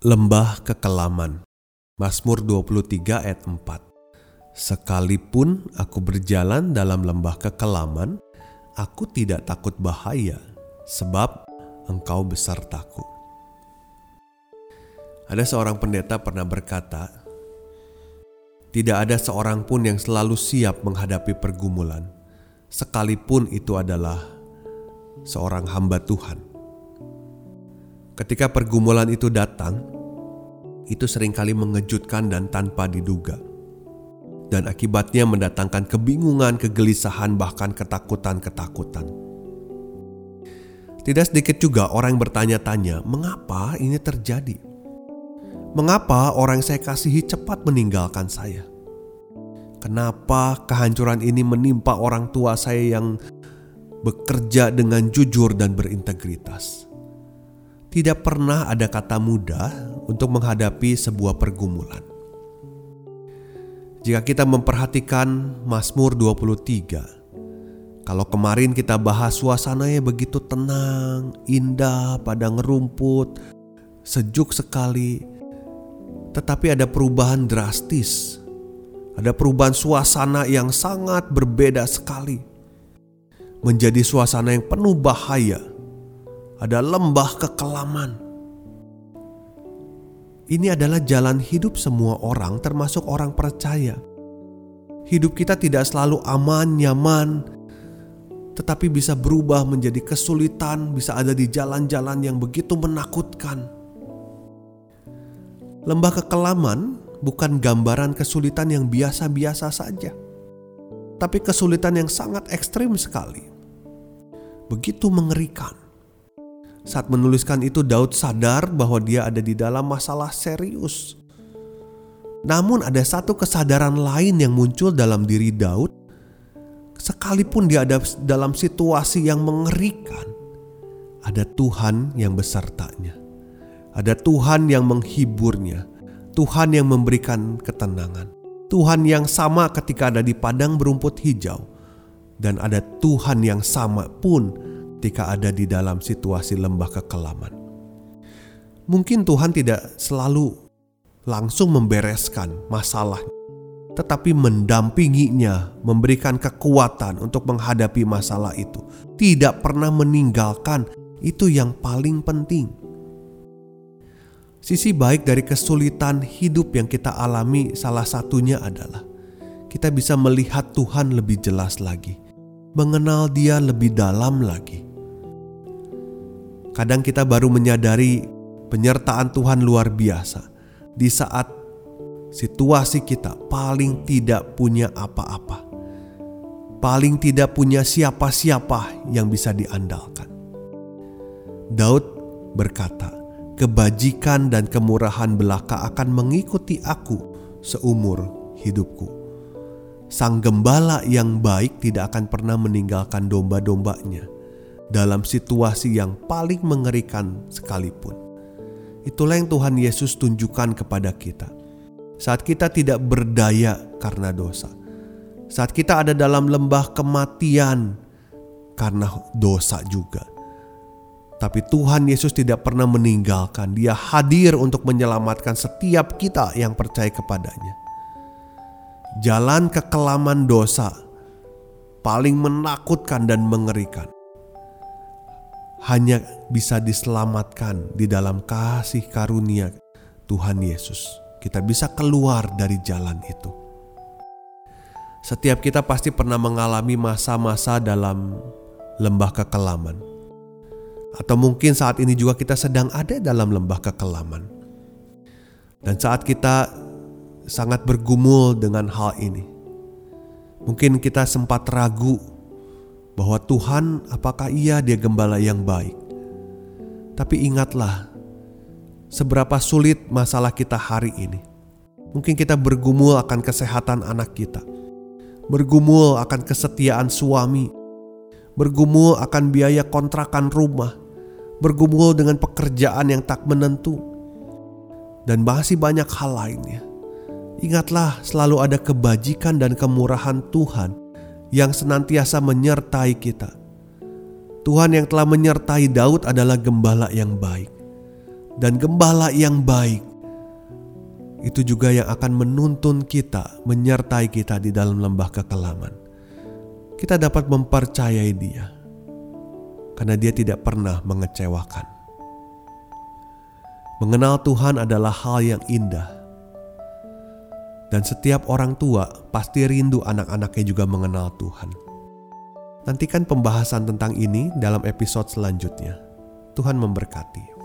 Lembah Kekelaman Mazmur 23 ayat 4 Sekalipun aku berjalan dalam lembah kekelaman, aku tidak takut bahaya, sebab engkau besertaku. Ada seorang pendeta pernah berkata, tidak ada seorang pun yang selalu siap menghadapi pergumulan, sekalipun itu adalah seorang hamba Tuhan. Ketika pergumulan itu datang, itu sering kali mengejutkan dan tanpa diduga. Dan akibatnya mendatangkan kebingungan, kegelisahan, bahkan ketakutan-ketakutan. Tidak sedikit juga orang bertanya-tanya, mengapa ini terjadi? Mengapa orang saya kasihi cepat meninggalkan saya? Kenapa kehancuran ini menimpa orang tua saya yang bekerja dengan jujur dan berintegritas? Tidak pernah ada kata mudah untuk menghadapi sebuah pergumulan. Jika kita memperhatikan Mazmur 23, kalau kemarin kita bahas suasananya begitu tenang, indah, padang rumput, sejuk sekali, tetapi ada perubahan drastis. Ada perubahan suasana yang sangat berbeda sekali. Menjadi suasana yang penuh bahaya ada lembah kekelaman. Ini adalah jalan hidup semua orang, termasuk orang percaya. Hidup kita tidak selalu aman, nyaman, tetapi bisa berubah menjadi kesulitan, bisa ada di jalan-jalan yang begitu menakutkan. Lembah kekelaman bukan gambaran kesulitan yang biasa-biasa saja, tapi kesulitan yang sangat ekstrim sekali. Begitu mengerikan. Saat menuliskan itu, Daud sadar bahwa dia ada di dalam masalah serius. Namun, ada satu kesadaran lain yang muncul dalam diri Daud, sekalipun dia ada dalam situasi yang mengerikan. Ada Tuhan yang besertanya, ada Tuhan yang menghiburnya, Tuhan yang memberikan ketenangan, Tuhan yang sama ketika ada di padang berumput hijau, dan ada Tuhan yang sama pun ketika ada di dalam situasi lembah kekelaman. Mungkin Tuhan tidak selalu langsung membereskan masalah, tetapi mendampinginya, memberikan kekuatan untuk menghadapi masalah itu. Tidak pernah meninggalkan itu yang paling penting. Sisi baik dari kesulitan hidup yang kita alami salah satunya adalah kita bisa melihat Tuhan lebih jelas lagi, mengenal Dia lebih dalam lagi. Kadang kita baru menyadari penyertaan Tuhan luar biasa di saat situasi kita paling tidak punya apa-apa, paling tidak punya siapa-siapa yang bisa diandalkan. Daud berkata, "Kebajikan dan kemurahan belaka akan mengikuti aku seumur hidupku." Sang gembala yang baik tidak akan pernah meninggalkan domba-dombanya dalam situasi yang paling mengerikan sekalipun. Itulah yang Tuhan Yesus tunjukkan kepada kita. Saat kita tidak berdaya karena dosa. Saat kita ada dalam lembah kematian karena dosa juga. Tapi Tuhan Yesus tidak pernah meninggalkan. Dia hadir untuk menyelamatkan setiap kita yang percaya kepadanya. Jalan kekelaman dosa paling menakutkan dan mengerikan hanya bisa diselamatkan di dalam kasih karunia Tuhan Yesus. Kita bisa keluar dari jalan itu. Setiap kita pasti pernah mengalami masa-masa dalam lembah kekelaman. Atau mungkin saat ini juga kita sedang ada dalam lembah kekelaman. Dan saat kita sangat bergumul dengan hal ini. Mungkin kita sempat ragu bahwa Tuhan, apakah Ia Dia gembala yang baik? Tapi ingatlah, seberapa sulit masalah kita hari ini. Mungkin kita bergumul akan kesehatan anak kita, bergumul akan kesetiaan suami, bergumul akan biaya kontrakan rumah, bergumul dengan pekerjaan yang tak menentu, dan masih banyak hal lainnya. Ingatlah, selalu ada kebajikan dan kemurahan Tuhan yang senantiasa menyertai kita. Tuhan yang telah menyertai Daud adalah gembala yang baik, dan gembala yang baik itu juga yang akan menuntun kita, menyertai kita di dalam lembah kekelaman. Kita dapat mempercayai Dia karena Dia tidak pernah mengecewakan. Mengenal Tuhan adalah hal yang indah, dan setiap orang tua pasti rindu anak-anaknya juga mengenal Tuhan. Nantikan pembahasan tentang ini dalam episode selanjutnya. Tuhan memberkati.